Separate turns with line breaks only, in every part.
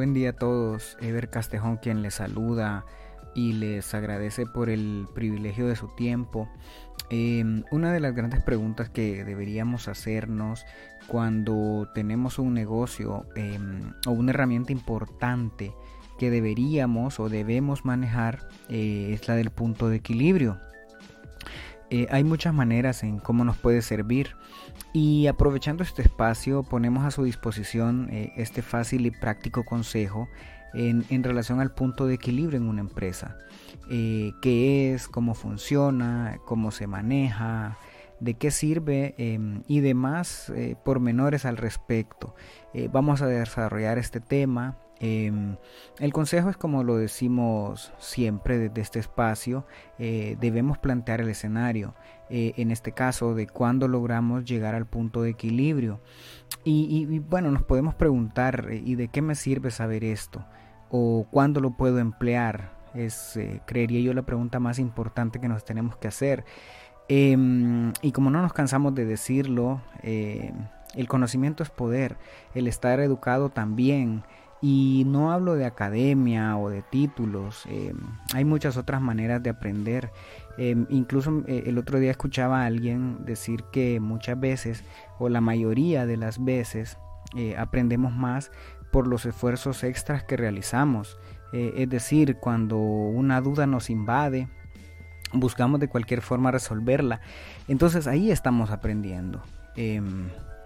Buen día a todos, Ever Castejón quien les saluda y les agradece por el privilegio de su tiempo. Em, una de las grandes preguntas que deberíamos hacernos cuando tenemos un negocio em, o una herramienta importante que deberíamos o debemos manejar eh, es la del punto de equilibrio. Eh, hay muchas maneras en cómo nos puede servir. Y aprovechando este espacio ponemos a su disposición eh, este fácil y práctico consejo en, relación al punto de equilibrio en una empresa. Eh, qué es, cómo funciona, cómo se maneja, de qué sirve em, y demás pormenores al respecto. vamos a desarrollar este tema Em, el consejo es como lo decimos siempre desde este espacio, eh, debemos plantear el escenario, eh, en este caso de cuándo logramos llegar al punto de equilibrio. Y, bueno, nos podemos preguntar, eh, ¿y de qué me sirve saber esto? ¿O cuándo lo puedo emplear? Es, creería yo, la pregunta más importante que nos tenemos que hacer. Em, y como no nos cansamos de decirlo, el conocimiento es poder, el estar educado también. Y no hablo de academia o de títulos, eh, hay muchas otras maneras de aprender. Eh, incluso eh, el otro día escuchaba a alguien decir que muchas veces, o la mayoría de las veces, aprendemos más por los esfuerzos extras que realizamos. es decir, cuando una duda nos invade, buscamos de cualquier forma resolverla. Entonces ahí estamos aprendiendo.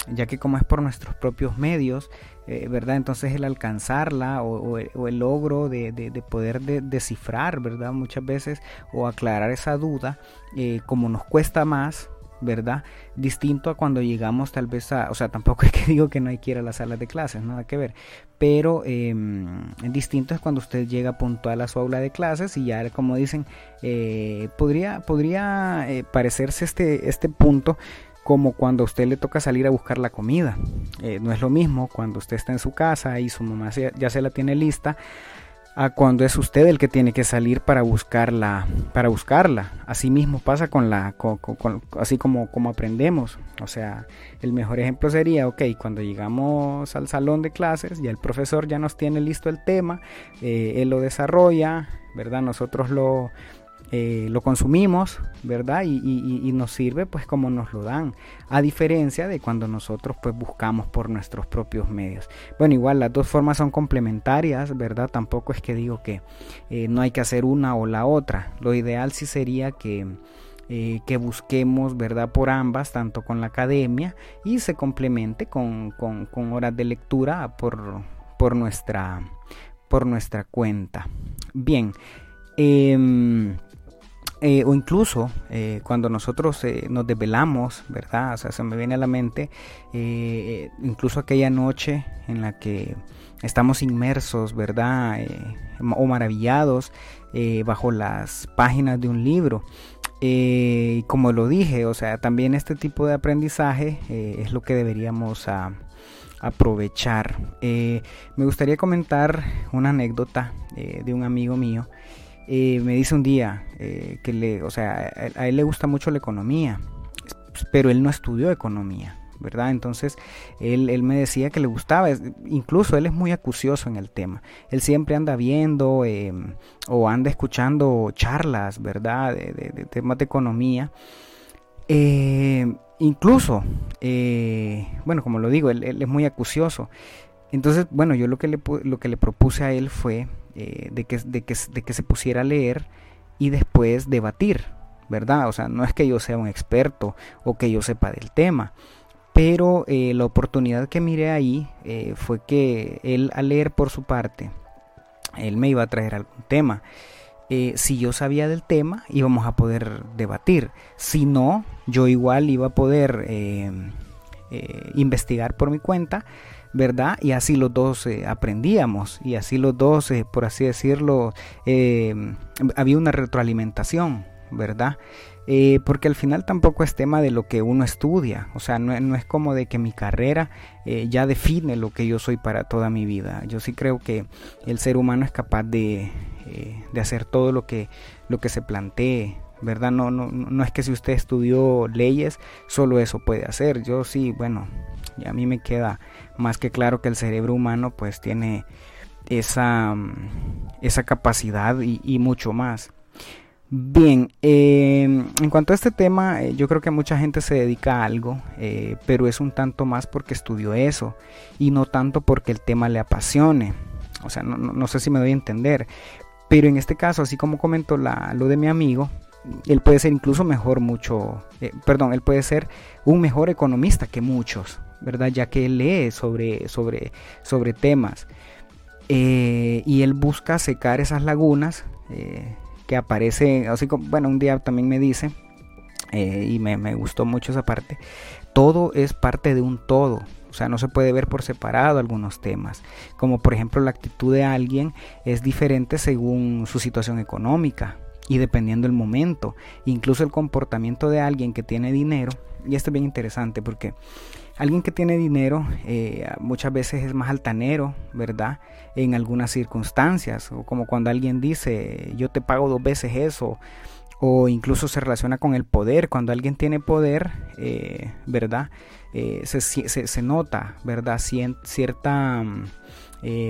Em, ya que como es por nuestros propios medios, eh, ¿verdad? Entonces el alcanzarla o, el logro de, poder descifrar, ¿verdad? Muchas veces o aclarar esa duda, eh, como nos cuesta más, ¿verdad? Distinto a cuando llegamos tal vez a, o sea, tampoco es que digo que no hay que ir a las salas de clases, nada que ver, pero eh, distinto es cuando usted llega puntual a su aula de clases y ya como dicen, podría, podría parecerse este, este punto como cuando a usted le toca salir a buscar la comida. Eh, no es lo mismo cuando usted está en su casa y su mamá ya se la tiene lista a cuando es usted el que tiene que salir para buscarla, para buscarla. Así mismo pasa con la, así como, como aprendemos. O sea, el mejor ejemplo sería, ok, cuando llegamos al salón de clases, ya el profesor ya nos tiene listo el tema, eh, él lo desarrolla, ¿verdad? Nosotros lo, eh, lo consumimos, ¿verdad? Y, nos sirve pues como nos lo dan, a diferencia de cuando nosotros pues buscamos por nuestros propios medios. Bueno, igual las dos formas son complementarias, ¿verdad? Tampoco es que digo que eh, no hay que hacer una o la otra. Lo ideal sí sería que... Eh, que busquemos, ¿verdad? Por ambas, tanto con la academia y se complemente con, con horas de lectura por, por, nuestra, por nuestra cuenta. Bien, eh, eh, o incluso eh, cuando nosotros eh, nos desvelamos, ¿verdad? O sea, se me viene a la mente incluso aquella noche en la que estamos inmersos, ¿verdad? o maravillados bajo las páginas de un libro. Y como lo dije, o sea, también este tipo de aprendizaje es lo que deberíamos aprovechar. me gustaría comentar una anécdota de un amigo mío me dice un día eh, que le, o sea, a, él le gusta mucho la economía, pero él no estudió economía. ¿verdad? Entonces él, me decía que le gustaba, incluso él es muy acucioso en el tema, él siempre anda viendo em, o anda escuchando charlas, ¿verdad? De, temas de economía. Eh, incluso, eh, bueno, como lo digo, él, es muy acucioso. Entonces, bueno, yo lo que le, lo que le propuse a él fue eh, de, que, se pusiera a leer y después debatir, ¿verdad? O sea, no es que yo sea un experto o que yo sepa del tema, pero eh, la oportunidad que miré ahí eh, fue que él al leer por su parte, él me iba a traer algún tema. si yo sabía del tema, íbamos a poder debatir. Si no, yo igual iba a poder investigar por mi cuenta ¿verdad? Y así los dos eh, aprendíamos y así los dos, eh, por así decirlo, eh, había una retroalimentación, ¿verdad? porque al final tampoco es tema de lo que uno estudia, o sea, no, es como de que mi carrera ya define lo que yo soy para toda mi vida. Yo sí creo que el ser humano es capaz de, de hacer todo lo que, lo que se plantee, ¿verdad? No, no, no es que si usted estudió leyes, solo eso puede hacer. Yo sí, bueno, y a mí me queda más que claro que el cerebro humano pues tiene esa, esa capacidad y, mucho más. Bien, em, en cuanto a este tema, eh, yo creo que mucha gente se dedica a algo, eh, pero es un tanto más porque estudió eso y no tanto porque el tema le apasione. O sea, no, sé si me doy a entender, pero en este caso, así como comentó la, lo de mi amigo, él puede ser incluso mejor mucho, eh, perdón, él puede ser un mejor economista que muchos, ¿verdad? Ya que él lee sobre, sobre, sobre temas. Eh, y él busca secar esas lagunas eh, que aparecen, así como, bueno, un día también me dice, y me, me gustó mucho esa parte, todo es parte de un todo, o sea, no se puede ver por separado algunos temas, como por ejemplo la actitud de alguien es diferente según su situación económica y dependiendo del momento, incluso el comportamiento de alguien que tiene dinero, y esto es bien interesante porque alguien que tiene dinero eh, muchas veces es más altanero, ¿verdad? En algunas circunstancias, o como cuando alguien dice, yo te pago dos veces eso, o incluso se relaciona con el poder, cuando alguien tiene poder, eh, ¿verdad? Eh, se, nota, ¿verdad? Cierta mm,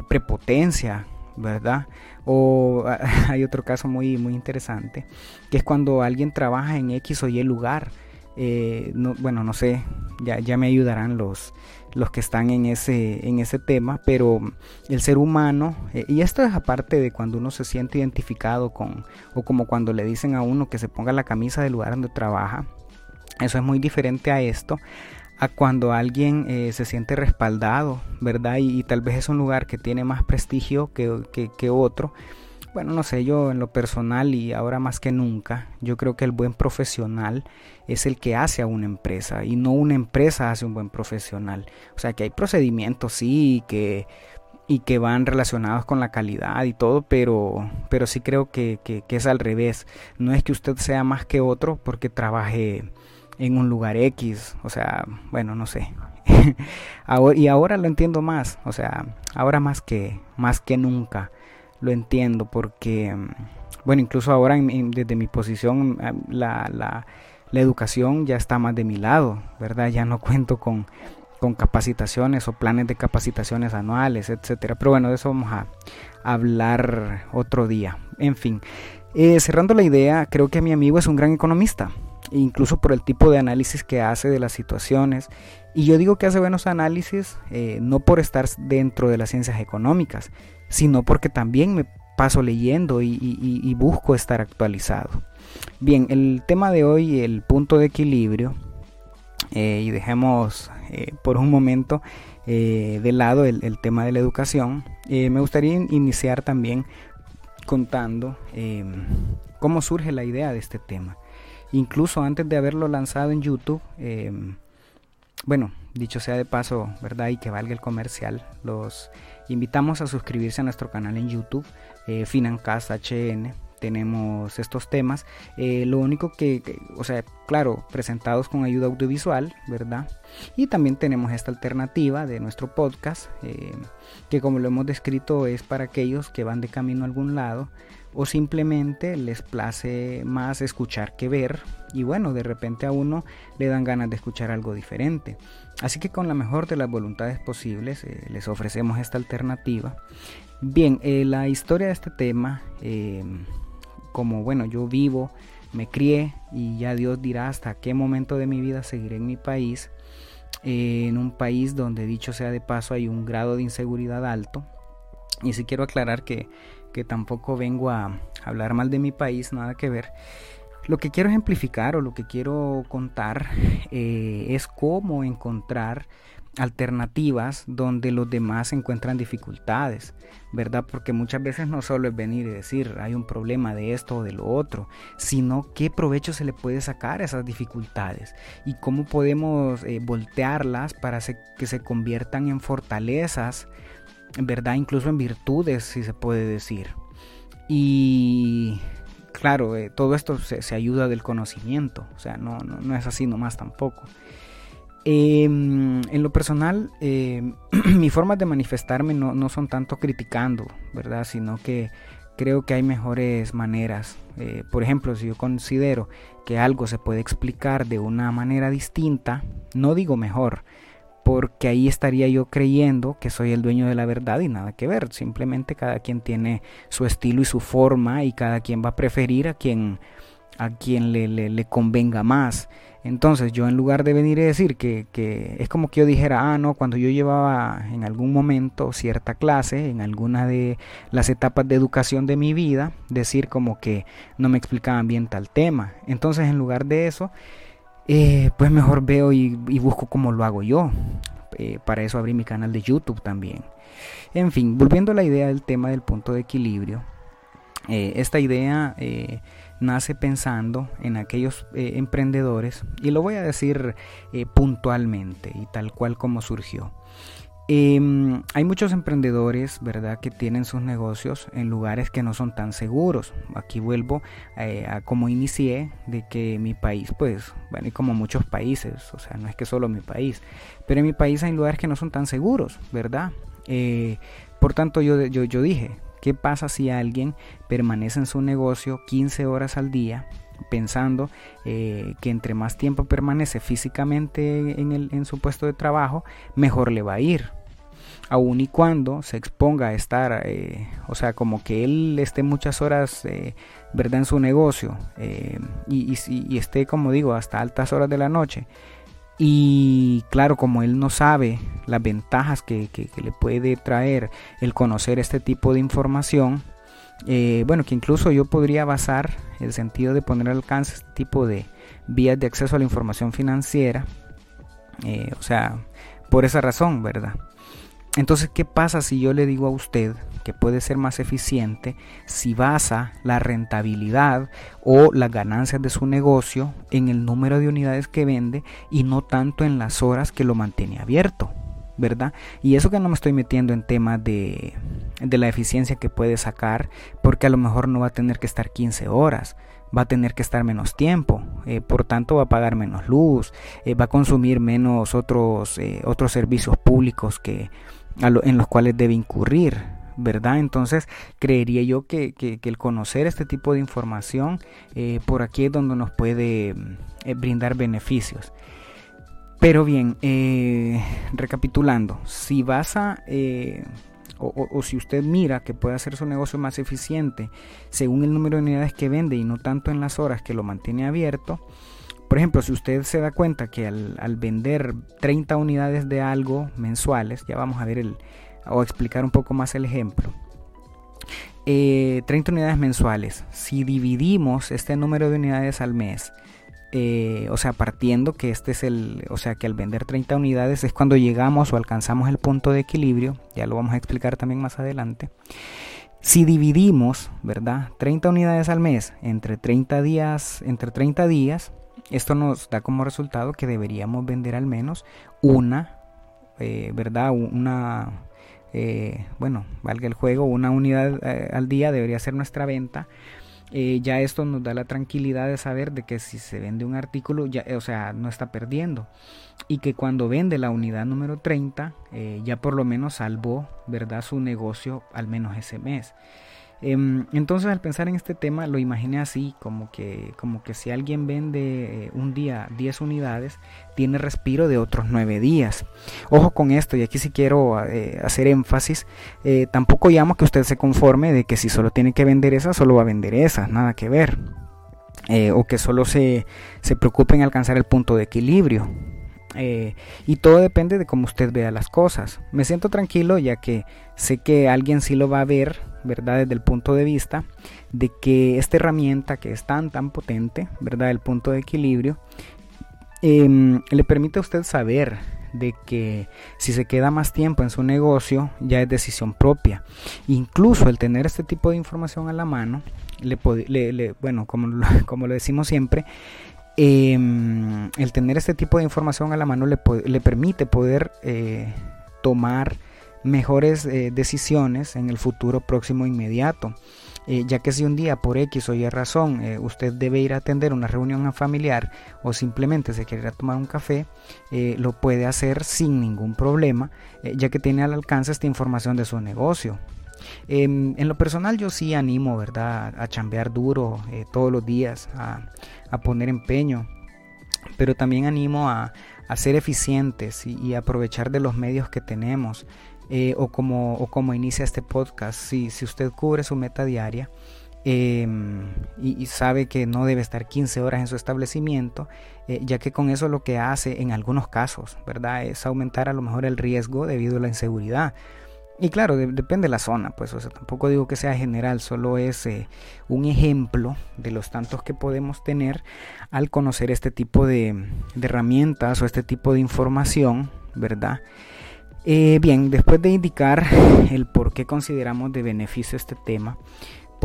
prepotencia, ¿verdad? O hay otro caso muy, muy interesante, que es cuando alguien trabaja en X o Y lugar. Eh, no, bueno, no sé, ya, ya me ayudarán los, los que están en ese, en ese tema, pero el ser humano, eh, y esto es aparte de cuando uno se siente identificado con, o como cuando le dicen a uno que se ponga la camisa del lugar donde trabaja, eso es muy diferente a esto, a cuando alguien eh, se siente respaldado, ¿verdad? Y, tal vez es un lugar que tiene más prestigio que, que, otro. Bueno, no sé, yo en lo personal y ahora más que nunca, yo creo que el buen profesional es el que hace a una empresa y no una empresa hace un buen profesional. O sea que hay procedimientos, sí, que, y que van relacionados con la calidad y todo, pero, pero sí creo que, que, es al revés. No es que usted sea más que otro porque trabaje en un lugar X, o sea, bueno, no sé. y ahora lo entiendo más, o sea, ahora más que más que nunca lo entiendo porque bueno, incluso ahora desde mi posición mm, la, la, la, educación ya está más de mi lado, ¿verdad? Ya no cuento con, con capacitaciones o planes de capacitaciones anuales, etcétera. Pero bueno, de eso vamos a hablar otro día. En fin, eh, cerrando la idea, creo que mi amigo es un gran economista incluso por el tipo de análisis que hace de las situaciones. Y yo digo que hace buenos análisis eh, no por estar dentro de las ciencias económicas, sino porque también me paso leyendo y, busco estar actualizado. Bien, el tema de hoy, el punto de equilibrio, eh, y dejemos eh, por un momento de lado el, tema de la educación, me gustaría iniciar también contando cómo surge la idea de este tema incluso antes de haberlo lanzado en YouTube, em, bueno, dicho sea de paso, ¿verdad? Y que valga el comercial, los invitamos a suscribirse a nuestro canal en YouTube, eh, HN. Tenemos estos temas. Eh, lo único que, o sea, claro, presentados con ayuda audiovisual, ¿verdad? Y también tenemos esta alternativa de nuestro podcast, em, que como lo hemos descrito es para aquellos que van de camino a algún lado o simplemente les place más escuchar que ver y bueno, de repente a uno le dan ganas de escuchar algo diferente. Así que con la mejor de las voluntades posibles eh, les ofrecemos esta alternativa. Bien, eh, la historia de este tema, em, como bueno, yo vivo, me crié y ya Dios dirá hasta qué momento de mi vida seguiré en mi país, en un país donde dicho sea de paso hay un grado de inseguridad alto. Y si quiero aclarar que que tampoco vengo a hablar mal de mi país, nada que ver. Lo que quiero ejemplificar o lo que quiero contar eh, es cómo encontrar alternativas donde los demás encuentran dificultades, ¿verdad? Porque muchas veces no solo es venir y decir hay un problema de esto o de lo otro, sino qué provecho se le puede sacar a esas dificultades y cómo podemos eh, voltearlas para que se conviertan en fortalezas verdad incluso en virtudes, si se puede decir. Y claro, eh, todo esto se, ayuda del conocimiento, o sea, no, no, es así nomás tampoco. Em, en lo personal, em, mis formas de manifestarme no, son tanto criticando, ¿verdad? Sino que creo que hay mejores maneras. Eh, por ejemplo, si yo considero que algo se puede explicar de una manera distinta, no digo mejor, porque ahí estaría yo creyendo que soy el dueño de la verdad y nada que ver. Simplemente cada quien tiene su estilo y su forma y cada quien va a preferir a quien, a quien le, convenga más. Entonces yo en lugar de venir y decir que, que, es como que yo dijera, ah, no, cuando yo llevaba en algún momento cierta clase, en alguna de las etapas de educación de mi vida, decir como que no me explicaban bien tal tema. Entonces en lugar de eso, eh, pues mejor veo y, busco cómo lo hago yo. Eh, para eso abrí mi canal de YouTube también. En fin, volviendo a la idea del tema del punto de equilibrio. Eh, esta idea nace pensando en aquellos emprendedores y lo voy a decir puntualmente y tal cual como surgió. Em, hay muchos emprendedores, ¿verdad?, que tienen sus negocios en lugares que no son tan seguros. Aquí vuelvo eh, a como inicié, de que mi país, pues, bueno, y como muchos países, o sea, no es que solo mi país, pero en mi país hay lugares que no son tan seguros, ¿verdad? Eh, por tanto, yo, yo, yo dije, ¿qué pasa si alguien permanece en su negocio 15 horas al día? Pensando eh, que entre más tiempo permanece físicamente en, su puesto de trabajo, mejor le va a ir. Aun y cuando se exponga a estar, eh, o sea, como que él esté muchas horas, eh, ¿verdad?, en su negocio y, y, esté, como digo, hasta altas horas de la noche. Y claro, como él no sabe las ventajas que, que le puede traer el conocer este tipo de información, eh, bueno, que incluso yo podría basar el sentido de poner al alcance este tipo de vías de acceso a la información financiera, eh, o sea, por esa razón, ¿verdad? Entonces, ¿qué pasa si yo le digo a usted que puede ser más eficiente si basa la rentabilidad o las ganancias de su negocio en el número de unidades que vende y no tanto en las horas que lo mantiene abierto? ¿Verdad? Y eso que no me estoy metiendo en temas de, de la eficiencia que puede sacar, porque a lo mejor no va a tener que estar 15 horas, va a tener que estar menos tiempo, eh, por tanto va a pagar menos luz, eh, va a consumir menos otros, eh, otros servicios públicos que, en los cuales debe incurrir, ¿verdad? Entonces creería yo que, que, el conocer este tipo de información por aquí es donde nos puede brindar beneficios. Pero bien, eh, recapitulando, si vas a, eh, o, si usted mira que puede hacer su negocio más eficiente según el número de unidades que vende y no tanto en las horas que lo mantiene abierto, por ejemplo, si usted se da cuenta que al, vender 30 unidades de algo mensuales, ya vamos a ver el, o explicar un poco más el ejemplo. 30 eh, unidades mensuales. Si dividimos este número de unidades al mes eh, o sea, partiendo que este es el, o sea, que al vender 30 unidades es cuando llegamos o alcanzamos el punto de equilibrio, ya lo vamos a explicar también más adelante. Si dividimos, ¿verdad? 30 unidades al mes entre 30 días, entre 30 días, esto nos da como resultado que deberíamos vender al menos una, eh, ¿verdad? Una, eh, bueno, valga el juego, una unidad al día debería ser nuestra venta eh, ya esto nos da la tranquilidad de saber de que si se vende un artículo, ya, o sea, no está perdiendo. Y que cuando vende la unidad número 30, eh, ya por lo menos salvó, ¿verdad?, su negocio al menos ese mes. Em, entonces al pensar en este tema lo imaginé así, como que, como que si alguien vende eh, un día 10 unidades, tiene respiro de otros 9 días. Ojo con esto, y aquí sí quiero eh, hacer énfasis, eh, tampoco llamo que usted se conforme de que si solo tiene que vender esa, solo va a vender esa, nada que ver. o que solo se, se preocupe en alcanzar el punto de equilibrio. Y todo depende de cómo usted vea las cosas. Me siento tranquilo ya que sé que alguien sí lo va a ver ¿verdad? Desde el punto de vista de que esta herramienta que es tan, tan potente, ¿verdad? El punto de equilibrio, em, le permite a usted saber de que si se queda más tiempo en su negocio ya es decisión propia. Incluso el tener este tipo de información a la mano, le, le, bueno, como, como lo decimos siempre, em, el tener este tipo de información a la mano le, le permite poder eh, tomar mejores eh, decisiones en el futuro próximo inmediato. Eh, ya que si un día por X o Y razón eh, usted debe ir a atender una reunión familiar o simplemente se quiere ir a tomar un café, lo puede hacer sin ningún problema, ya que tiene al alcance esta información de su negocio. Em, en lo personal yo sí animo, ¿verdad?, a chambear duro todos los días, a, a poner empeño pero también animo a, ser eficientes y, aprovechar de los medios que tenemos. Eh, o, como, o como inicia este podcast, si, si usted cubre su meta diaria, Em, y, sabe que no debe estar 15 horas en su establecimiento, eh, ya que con eso lo que hace en algunos casos, ¿verdad? Es aumentar a lo mejor el riesgo debido a la inseguridad. Y claro, depende de la zona, pues, o sea, tampoco digo que sea general, solo es eh, un ejemplo de los tantos que podemos tener al conocer este tipo de, herramientas o este tipo de información, ¿verdad? Eh, bien, después de indicar el por qué consideramos de beneficio este tema,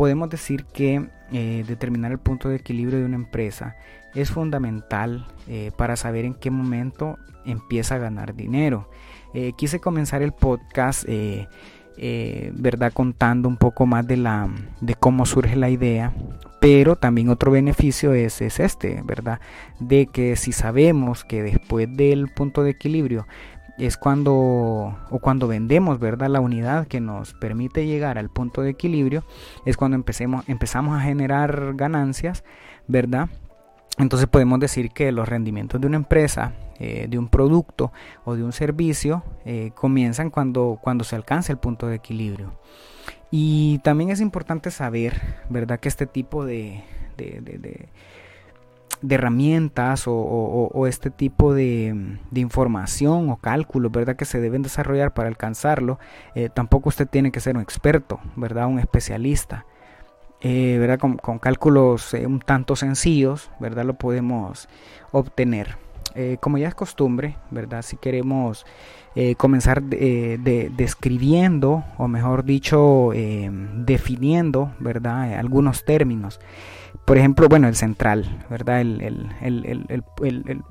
podemos decir que eh, determinar el punto de equilibrio de una empresa es fundamental eh, para saber en qué momento empieza a ganar dinero. Eh, quise comenzar el podcast, verdad, contando un poco más de la de cómo surge la idea, pero también otro beneficio es, es este, verdad, de que si sabemos que después del punto de equilibrio es cuando o cuando vendemos verdad la unidad que nos permite llegar al punto de equilibrio es cuando empecemos empezamos a generar ganancias verdad entonces podemos decir que los rendimientos de una empresa eh, de un producto o de un servicio eh, comienzan cuando cuando se alcanza el punto de equilibrio. Y también es importante saber verdad que este tipo de de herramientas o, este tipo de, información o cálculos, ¿verdad? Que se deben desarrollar para alcanzarlo. Eh, tampoco usted tiene que ser un experto, ¿verdad? Un especialista. Eh, ¿verdad? Con, cálculos eh, un tanto sencillos, ¿verdad? Lo podemos obtener. como ya es costumbre, ¿verdad? Si queremos comenzar describiendo, o mejor dicho, definiendo, ¿verdad? algunos términos por ejemplo, bueno, el central, ¿verdad? El,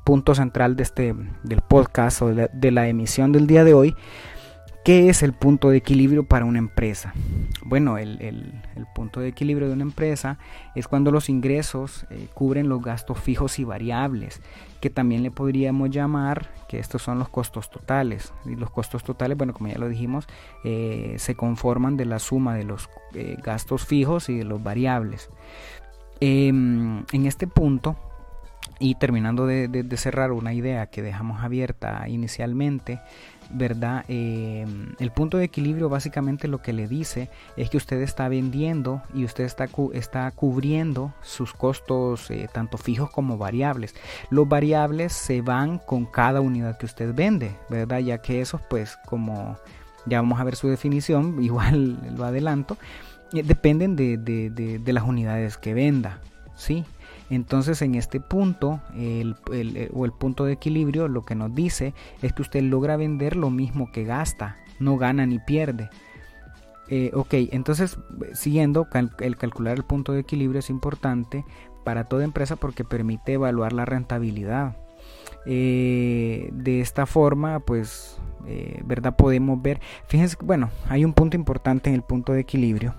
punto central de este, del podcast o de la, emisión del día de hoy. ¿Qué es el punto de equilibrio para una empresa? Bueno, el, punto de equilibrio de una empresa es cuando los ingresos eh, cubren los gastos fijos y variables, que también le podríamos llamar que estos son los costos totales. Y los costos totales, bueno, como ya lo dijimos, eh, se conforman de la suma de los eh, gastos fijos y de los variables. Em, en este punto, y terminando de, cerrar una idea que dejamos abierta inicialmente, ¿verdad? Em, el punto de equilibrio básicamente lo que le dice es que usted está vendiendo y usted está, está cubriendo sus costos eh, tanto fijos como variables. Los variables se van con cada unidad que usted vende, ¿verdad? Ya que esos pues como ya vamos a ver su definición, igual lo adelanto, dependen de, las unidades que venda, ¿sí? Entonces en este punto, el, eh, o el punto de equilibrio, lo que nos dice es que usted logra vender lo mismo que gasta, no gana ni pierde. Eh, ok, entonces siguiendo, el calcular el punto de equilibrio es importante para toda empresa porque permite evaluar la rentabilidad. de esta forma, pues, ¿verdad? Podemos ver, fíjense, bueno, hay un punto importante en el punto de equilibrio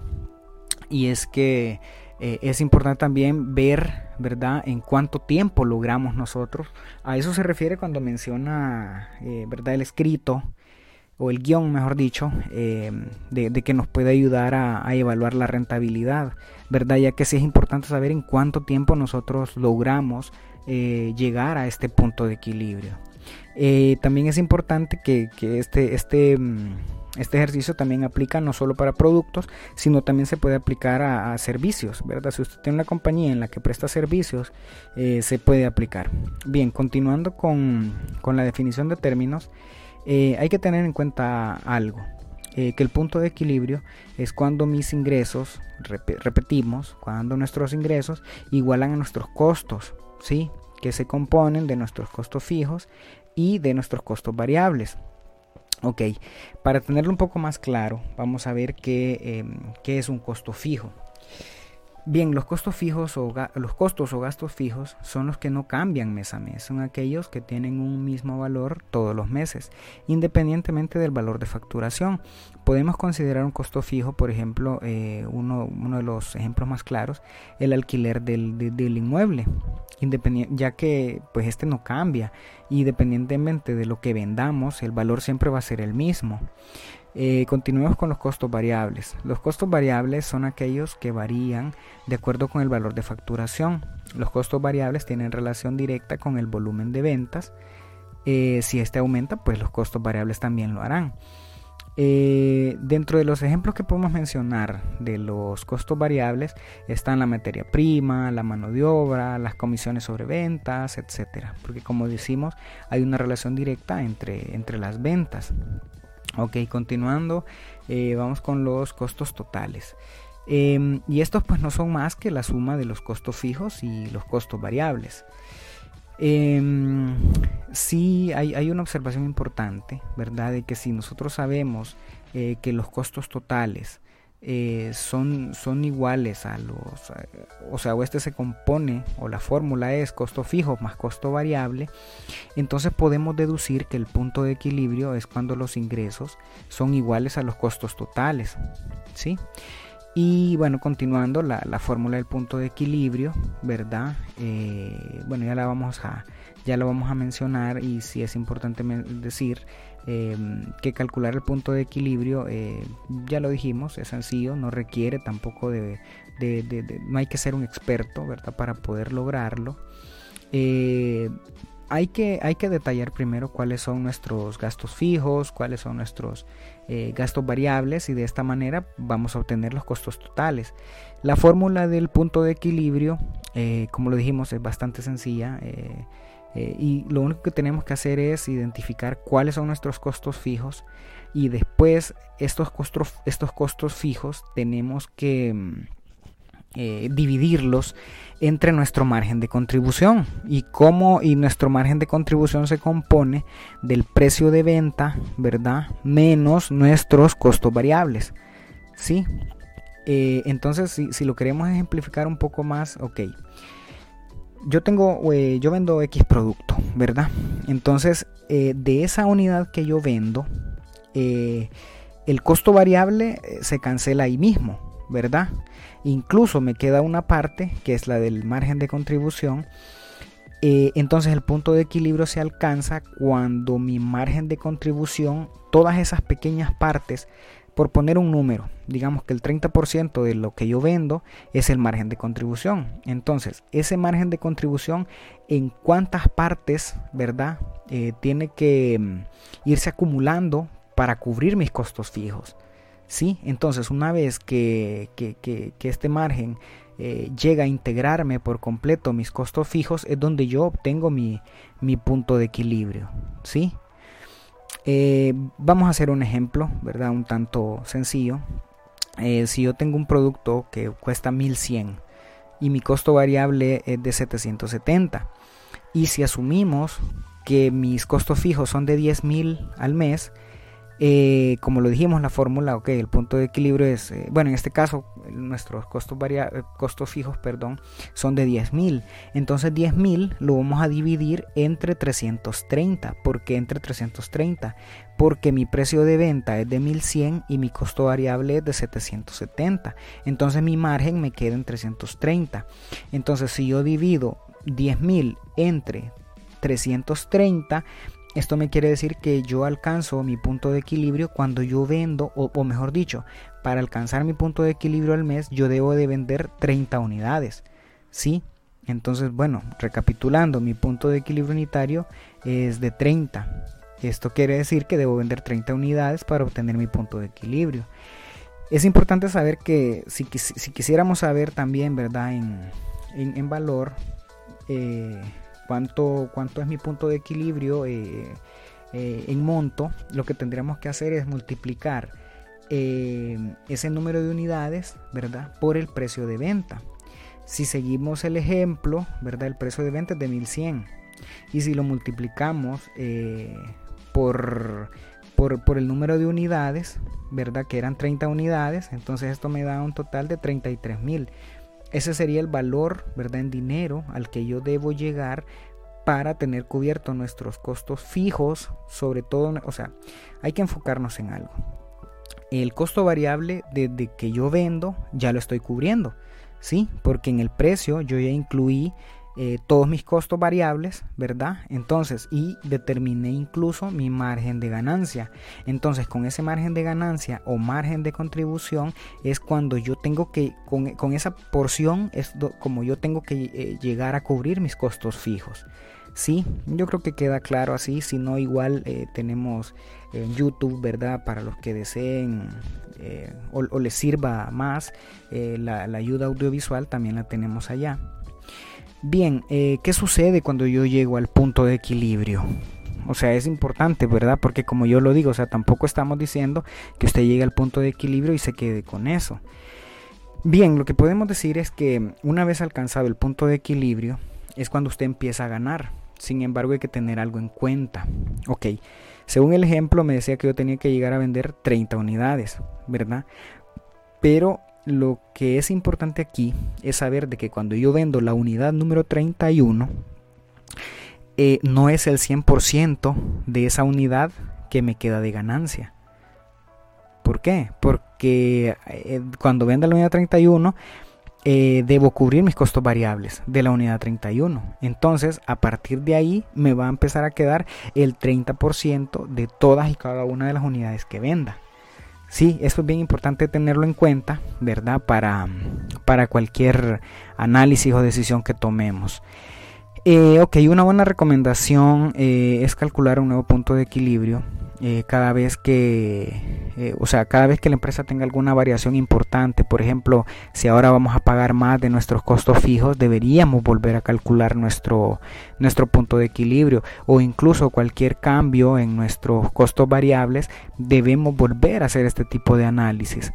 y es que eh, es importante también ver, ¿verdad?, en cuánto tiempo logramos nosotros. A eso se refiere cuando menciona, eh, ¿verdad?, el escrito o el guion, mejor dicho, eh, de, que nos puede ayudar a, evaluar la rentabilidad, ¿verdad? Ya que sí es importante saber en cuánto tiempo nosotros logramos llegar a este punto de equilibrio. también es importante que, que este, este mm, este ejercicio también aplica no solo para productos, sino también se puede aplicar a, servicios, ¿verdad? Si usted tiene una compañía en la que presta servicios, eh, se puede aplicar. Bien, continuando con, la definición de términos, eh, hay que tener en cuenta algo. Eh, que el punto de equilibrio es cuando mis ingresos, repetimos, cuando nuestros ingresos igualan a nuestros costos, ¿sí? que se componen de nuestros costos fijos y de nuestros costos variables. Ok, para tenerlo un poco más claro, vamos a ver qué, em, qué es un costo fijo. Bien, los costos fijos o los costos o gastos fijos son los que no cambian mes a mes, son aquellos que tienen un mismo valor todos los meses, independientemente del valor de facturación. Podemos considerar un costo fijo, por ejemplo, eh, uno, de los ejemplos más claros, el alquiler del, inmueble, ya que pues este no cambia, independientemente de lo que vendamos, el valor siempre va a ser el mismo. Eh, continuemos con los costos variables. Los costos variables son aquellos que varían de acuerdo con el valor de facturación. Los costos variables tienen relación directa con el volumen de ventas. Eh, si este aumenta, pues los costos variables también lo harán. Eh, dentro de los ejemplos que podemos mencionar de los costos variables están la materia prima, la mano de obra, las comisiones sobre ventas, etcétera. Porque como decimos, hay una relación directa entre, entre las ventas. Ok, continuando, eh, vamos con los costos totales. Em, y estos pues no son más que la suma de los costos fijos y los costos variables. Eh, sí hay, una observación importante, ¿verdad? De que si nosotros sabemos eh, que los costos totales eh, son, son iguales a los, o sea, o este se compone, o la fórmula es costo fijo más costo variable, entonces podemos deducir que el punto de equilibrio es cuando los ingresos son iguales a los costos totales, ¿sí? Y bueno, continuando la, fórmula del punto de equilibrio, ¿verdad? Eh, bueno, ya la vamos a, ya lo vamos a mencionar y si es importante decir Em, que calcular el punto de equilibrio, eh, ya lo dijimos, es sencillo, no requiere tampoco de, no hay que ser un experto, ¿verdad? Para poder lograrlo. Eh, hay que, hay que detallar primero cuáles son nuestros gastos fijos, cuáles son nuestros eh, gastos variables y de esta manera vamos a obtener los costos totales. La fórmula del punto de equilibrio, como lo dijimos, es bastante sencilla. Y lo único que tenemos que hacer es identificar cuáles son nuestros costos fijos y después estos costos, estos costos fijos tenemos que mm, eh, dividirlos entre nuestro margen de contribución y cómo y nuestro margen de contribución se compone del precio de venta verdad menos nuestros costos variables sí eh, entonces si, si, lo queremos ejemplificar un poco más ok yo tengo, eh, yo vendo X producto, ¿verdad? Entonces, eh, de esa unidad que yo vendo, eh, el costo variable se cancela ahí mismo, ¿verdad? Incluso me queda una parte que es la del margen de contribución. entonces el punto de equilibrio se alcanza cuando mi margen de contribución, todas esas pequeñas partes por poner un número, digamos que el 30% de lo que yo vendo es el margen de contribución. Entonces, ese margen de contribución, ¿en cuántas partes, verdad? Eh, tiene que mm, irse acumulando para cubrir mis costos fijos. ¿Sí? Entonces, una vez que, este margen eh, llega a integrarme por completo mis costos fijos, es donde yo obtengo mi, mi punto de equilibrio. ¿Sí? Eh, vamos a hacer un ejemplo, ¿verdad? Un tanto sencillo. Eh, si yo tengo un producto que cuesta 1100 y mi costo variable es de 770 y si asumimos que mis costos fijos son de 10.000 al mes, eh, como lo dijimos, la fórmula, ok, el punto de equilibrio es, eh, bueno, en este caso, nuestros costos, eh, costos fijos perdón, son de 10.000. Entonces 10.000 lo vamos a dividir entre 330. ¿Por qué entre 330? Porque mi precio de venta es de 1100 y mi costo variable es de 770. Entonces mi margen me queda en 330. Entonces si yo divido 10.000 entre 330, esto me quiere decir que yo alcanzo mi punto de equilibrio cuando yo vendo, o, mejor dicho, para alcanzar mi punto de equilibrio al mes, yo debo de vender 30 unidades. ¿Sí? Entonces, bueno, recapitulando, mi punto de equilibrio unitario es de 30. Esto quiere decir que debo vender 30 unidades para obtener mi punto de equilibrio. Es importante saber que si, quisiéramos saber también, ¿verdad? En, valor, eh, cuánto, cuánto es mi punto de equilibrio eh, eh, en monto, lo que tendríamos que hacer es multiplicar eh, ese número de unidades, ¿verdad? Por el precio de venta. Si seguimos el ejemplo, ¿verdad? El precio de venta es de 1100. Y si lo multiplicamos por, por, por, el número de unidades, ¿verdad? Que eran 30 unidades, entonces esto me da un total de 33.000. Ese sería el valor, ¿verdad? En dinero al que yo debo llegar para tener cubierto nuestros costos fijos, sobre todo, o sea, hay que enfocarnos en algo. El costo variable desde que yo vendo ya lo estoy cubriendo, ¿sí? Porque en el precio yo ya incluí eh, todos mis costos variables, ¿verdad? Entonces, y determiné incluso mi margen de ganancia. Entonces, con ese margen de ganancia o margen de contribución es cuando yo tengo que, con, esa porción es como yo tengo que eh, llegar a cubrir mis costos fijos. Sí, yo creo que queda claro así, si no igual eh, tenemos en YouTube, ¿verdad? Para los que deseen o, les sirva más la ayuda audiovisual, también la tenemos allá. Bien, eh, ¿qué sucede cuando yo llego al punto de equilibrio? O sea, es importante, ¿verdad? Porque como yo lo digo, o sea, tampoco estamos diciendo que usted llegue al punto de equilibrio y se quede con eso. Bien, lo que podemos decir es que una vez alcanzado el punto de equilibrio es cuando usted empieza a ganar. Sin embargo, hay que tener algo en cuenta. Ok, según el ejemplo me decía que yo tenía que llegar a vender 30 unidades, ¿verdad? Pero lo que es importante aquí es saber de que cuando yo vendo la unidad número 31, eh, no es el 100% de esa unidad que me queda de ganancia. ¿Por qué? Porque eh, cuando venda la unidad 31, eh, debo cubrir mis costos variables de la unidad 31. Entonces, a partir de ahí, me va a empezar a quedar el 30% de todas y cada una de las unidades que venda. Sí, eso es bien importante tenerlo en cuenta, ¿verdad? Para, para cualquier análisis o decisión que tomemos. Eh, ok, una buena recomendación eh, es calcular un nuevo punto de equilibrio eh, cada vez que, eh, o sea, cada vez que la empresa tenga alguna variación importante, por ejemplo, si ahora vamos a pagar más de nuestros costos fijos, deberíamos volver a calcular nuestro, nuestro punto de equilibrio o incluso cualquier cambio en nuestros costos variables, debemos volver a hacer este tipo de análisis.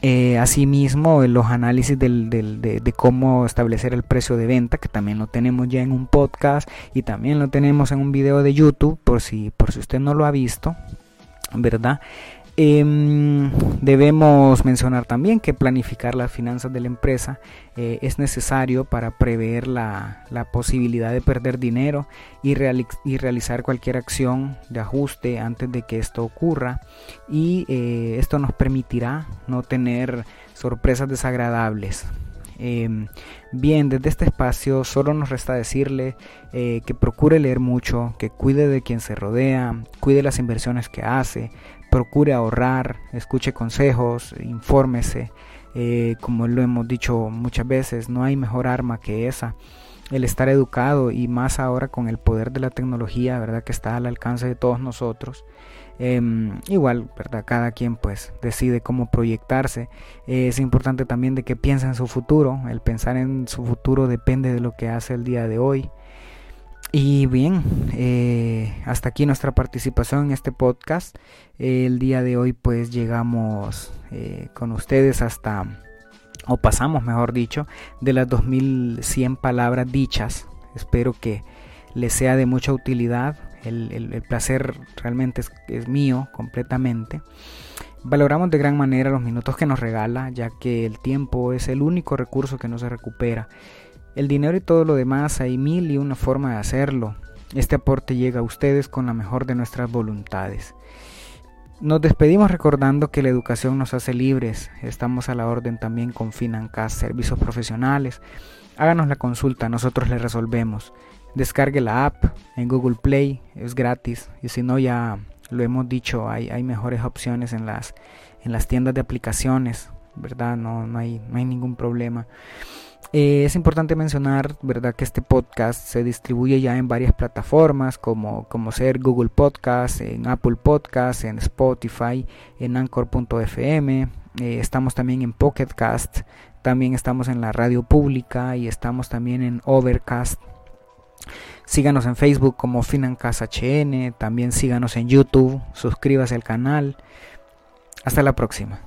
Eh, asimismo, los análisis de, cómo establecer el precio de venta, que también lo tenemos ya en un podcast y también lo tenemos en un video de YouTube, por si, por si usted no lo ha visto, ¿verdad? Em, debemos mencionar también que planificar las finanzas de la empresa eh, es necesario para prever la, posibilidad de perder dinero y, y, realizar cualquier acción de ajuste antes de que esto ocurra y eh, esto nos permitirá no tener sorpresas desagradables. Em, bien, desde este espacio solo nos resta decirle eh, que procure leer mucho, que cuide de quien se rodea, cuide las inversiones que hace, procure ahorrar, escuche consejos, infórmese. Eh, como lo hemos dicho muchas veces, no hay mejor arma que esa. El estar educado y más ahora con el poder de la tecnología, ¿verdad? Que está al alcance de todos nosotros. Em, igual, ¿verdad? Cada quien pues decide cómo proyectarse. es importante también de que piense en su futuro. El pensar en su futuro depende de lo que hace el día de hoy. Y bien, eh, hasta aquí nuestra participación en este podcast. el día de hoy pues llegamos eh, con ustedes hasta, o pasamos mejor dicho, de las 2100 palabras dichas. Espero que les sea de mucha utilidad. El, placer realmente es mío completamente. Valoramos de gran manera los minutos que nos regala, ya que el tiempo es el único recurso que no se recupera el dinero y todo lo demás hay mil y una forma de hacerlo. Este aporte llega a ustedes con la mejor de nuestras voluntades. Nos despedimos recordando que la educación nos hace libres. Estamos a la orden también con Financas, servicios profesionales. Háganos la consulta, nosotros le resolvemos. Descargue la app en Google Play, es gratis. Y si no, ya lo hemos dicho, hay, hay mejores opciones en las, en las tiendas de aplicaciones, ¿verdad? No, no, hay, no hay ningún problema. Eh, es importante mencionar, ¿verdad?, que este podcast se distribuye ya en varias plataformas como, como ser Google Podcast, en Apple Podcast, en Spotify, en Anchor.fm. Eh, estamos también en Pocket Cast, también estamos en la radio pública y estamos también en Overcast. Síganos en Facebook como Financast HN, también síganos en YouTube, suscríbase al canal. Hasta la próxima.